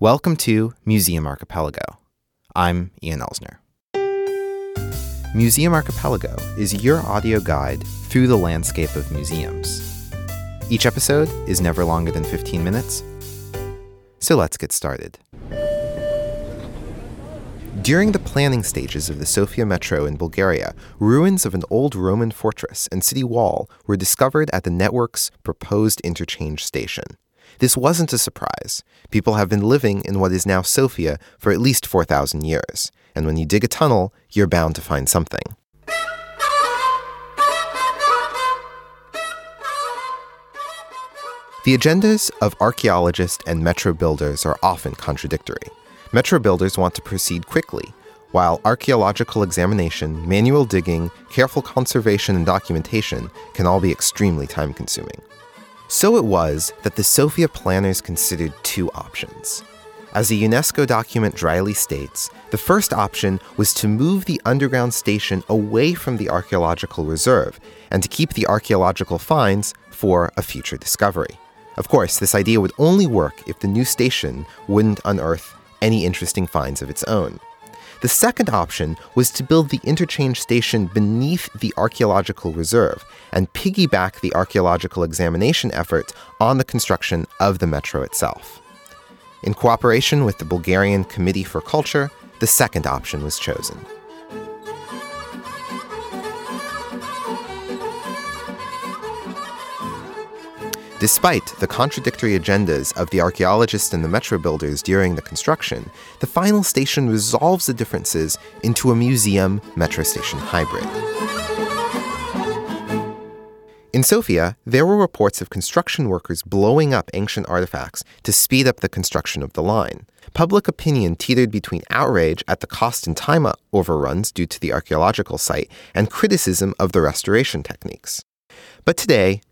Welcome to Museum Archipelago. I'm Ian Elsner. Museum Archipelago is your audio guide through the landscape of museums. Each episode is never longer than 15 minutes, so let's get started. During the planning stages of the Sofia Metro in Bulgaria, ruins of an old Roman fortress and city wall were discovered at the network's proposed interchange station. This wasn't a surprise. People have been living in what is now Sofia for at least 4,000 years, and when you dig a tunnel, you're bound to find something. The agendas of archaeologists and metro builders are often contradictory. Metro builders want to proceed quickly, while archaeological examination, manual digging, careful conservation, and documentation can all be extremely time consuming. So it was that the Sofia planners considered two options. As the UNESCO document dryly states, the first option was to move the underground station away from the archaeological reserve and to keep the archaeological finds for a future discovery. Of course, this idea would only work if the new station wouldn't unearth any interesting finds of its own. The second option was to build the interchange station beneath the archaeological reserve and piggyback the archaeological examination effort on the construction of the metro itself. In cooperation with the Bulgarian Committee for Culture, the second option was chosen. Despite the contradictory agendas of the archaeologists and the metro builders during the construction, the final station resolves the differences into a museum metro station hybrid. In Sofia, there were reports of construction workers blowing up ancient artifacts to speed up the construction of the line. Public opinion teetered between outrage at the cost and time overruns due to the archaeological site and criticism of the restoration techniques. But today,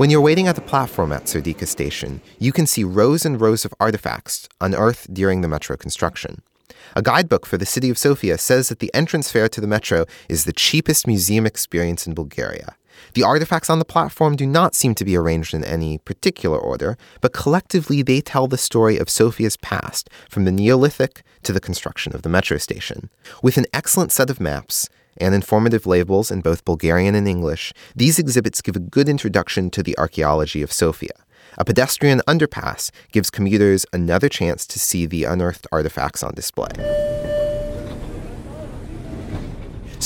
When you're waiting at the platform at Serdica Station, you can see rows and rows of artifacts unearthed during the metro construction. A guidebook for the city of Sofia says that the entrance fare to the metro is the cheapest museum experience in Bulgaria. The artifacts on the platform do not seem to be arranged in any particular order, but collectively they tell the story of Sofia's past, from the Neolithic to the construction of the metro station. With an excellent set of maps, and informative labels in both Bulgarian and English, these exhibits give a good introduction to the archaeology of Sofia. A pedestrian underpass gives commuters another chance to see the unearthed artifacts on display.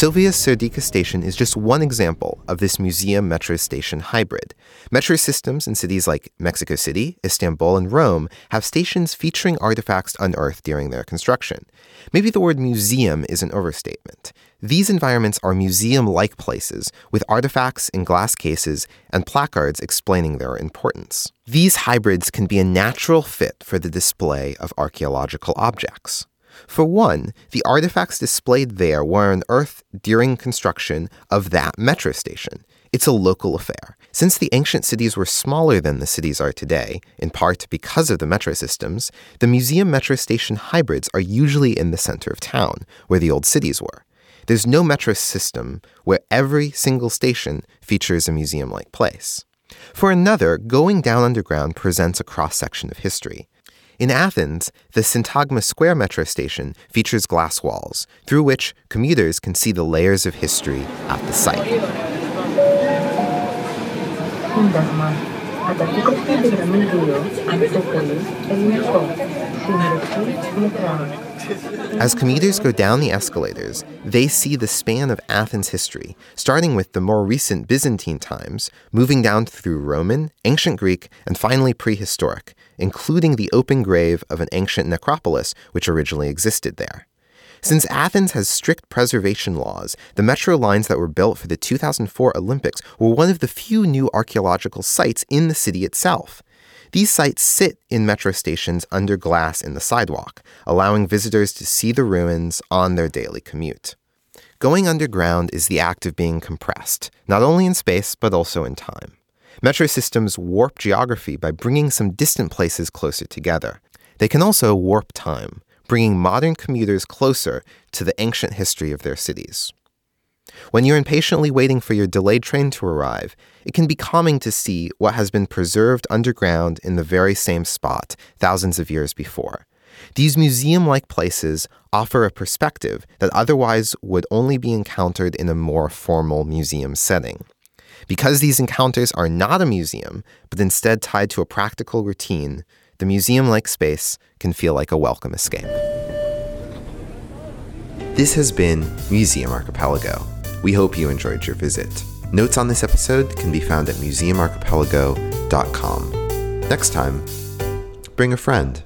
Sofia's Serdica station is just one example of this museum metro station hybrid. Metro systems in cities like Mexico City, Istanbul, and Rome have stations featuring artifacts unearthed during their construction. Maybe the word museum is an overstatement. These environments are museum like places with artifacts in glass cases and placards explaining their importance. These hybrids can be a natural fit for the display of archaeological objects. For one, the artifacts displayed there were unearthed during construction of that metro station. It's a local affair. Since the ancient cities were smaller than the cities are today, in part because of the metro systems, the museum metro station hybrids are usually in the center of town, where the old cities were. There's no metro system where every single station features a museum like place. For another, going down underground presents a cross section of history. In Athens, the Syntagma Square metro station features glass walls, through which commuters can see the layers of history at the site. As commuters go down the escalators, they see the span of Athens history, starting with the more recent Byzantine times, moving down through Roman, ancient Greek, and finally prehistoric, including the open grave of an ancient necropolis which originally existed there. Since Athens has strict preservation laws, the metro lines that were built for the 2004 Olympics were one of the few new archaeological sites in the city itself. These sites sit in metro stations under glass in the sidewalk, allowing visitors to see the ruins on their daily commute. Going underground is the act of being compressed, not only in space, but also in time. Metro systems warp geography by bringing some distant places closer together. They can also warp time, bringing modern commuters closer to the ancient history of their cities. When you're impatiently waiting for your delayed train to arrive, it can be calming to see what has been preserved underground in the very same spot thousands of years before. These museum like places offer a perspective that otherwise would only be encountered in a more formal museum setting. Because these encounters are not a museum, but instead tied to a practical routine, the museum like space can feel like a welcome escape. This has been Museum Archipelago. We hope you enjoyed your visit. Notes on this episode can be found at museumarchipelago.com. Next time, bring a friend.